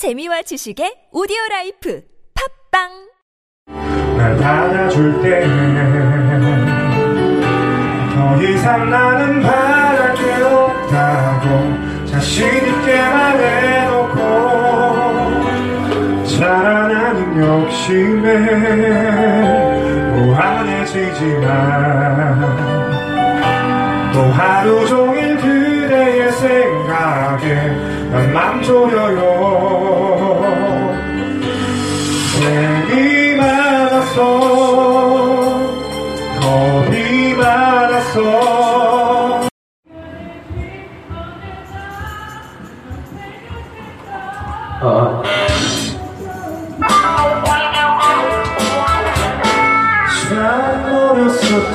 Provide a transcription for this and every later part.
재미와 지식의 오디오 life 팟빵! 날 받아줄 때더 이상 나는 바랄 게 없다고 자신 있게 말해놓고 자라나는 욕심에 무안해지지만 또 하루 종일 그대의 생각에 난 맘 졸여요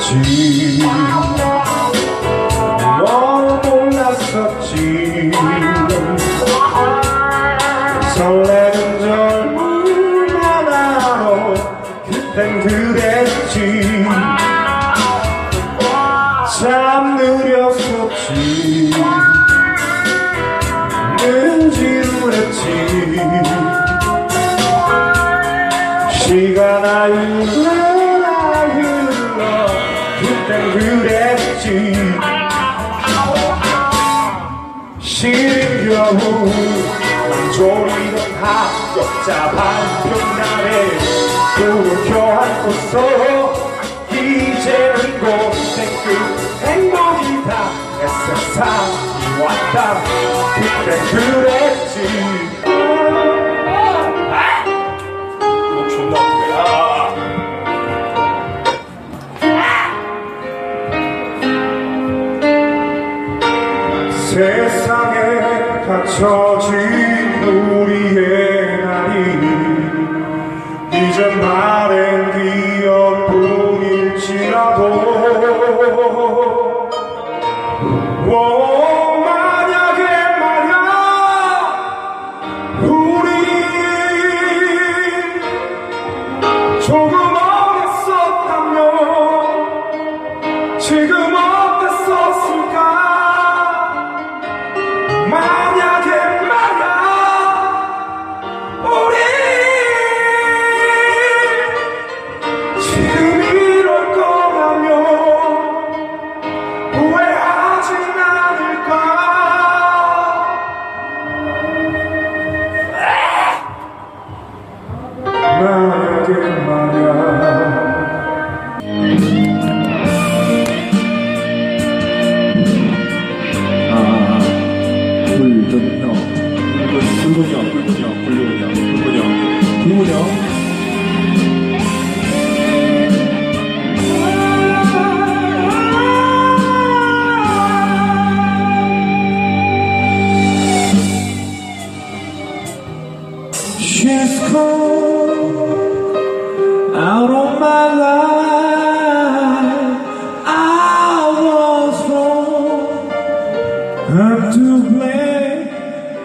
어렸었지. 너무 몰랐었지. 설레는 젊은 하나로 그땐 그랬지. 참 느렸었지. 는 지루했지. 시간아 흘러라 흘러 그랬지. 시린 겨우 맘졸이던 합격자 반평날에 불을 켜안고서 이제는 곧내끝 행복이다 내 세상이 왔다. 그땐 그랬 세상에 갇혀진 우리의 날이 이젠 마른 기억뿐일지라도 오, 만약에 말야 우리 조금 Out of my life. I was wrong. I'm to blame.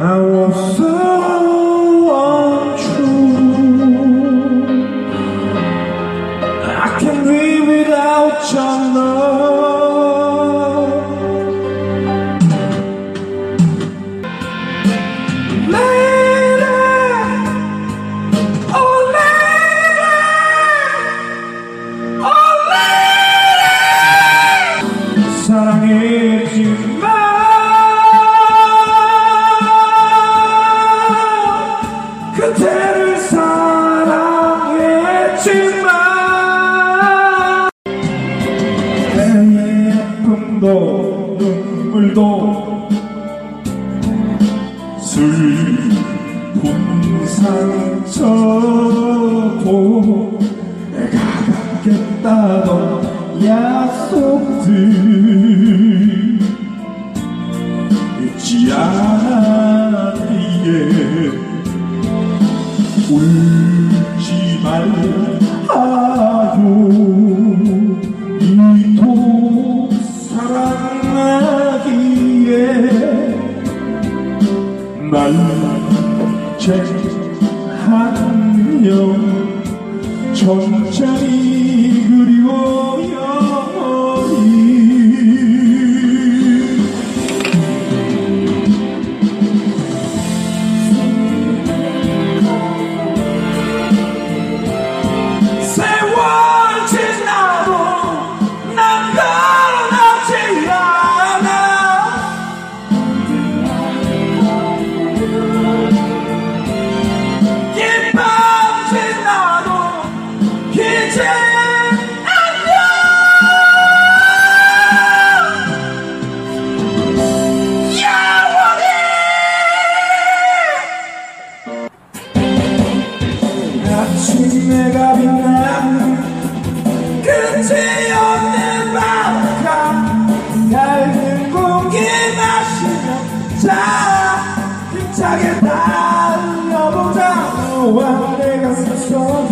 I was so 사랑했지만 내 아픔도 눈물도 슬픈 상처도 내가 갖겠다던 약속들 잊지 않기에 울 날 제한명 천천히 그리워요 끝이 없는 밤 얇은 공기 마시며 자 힘차게 달려보자. 너와 내가 서서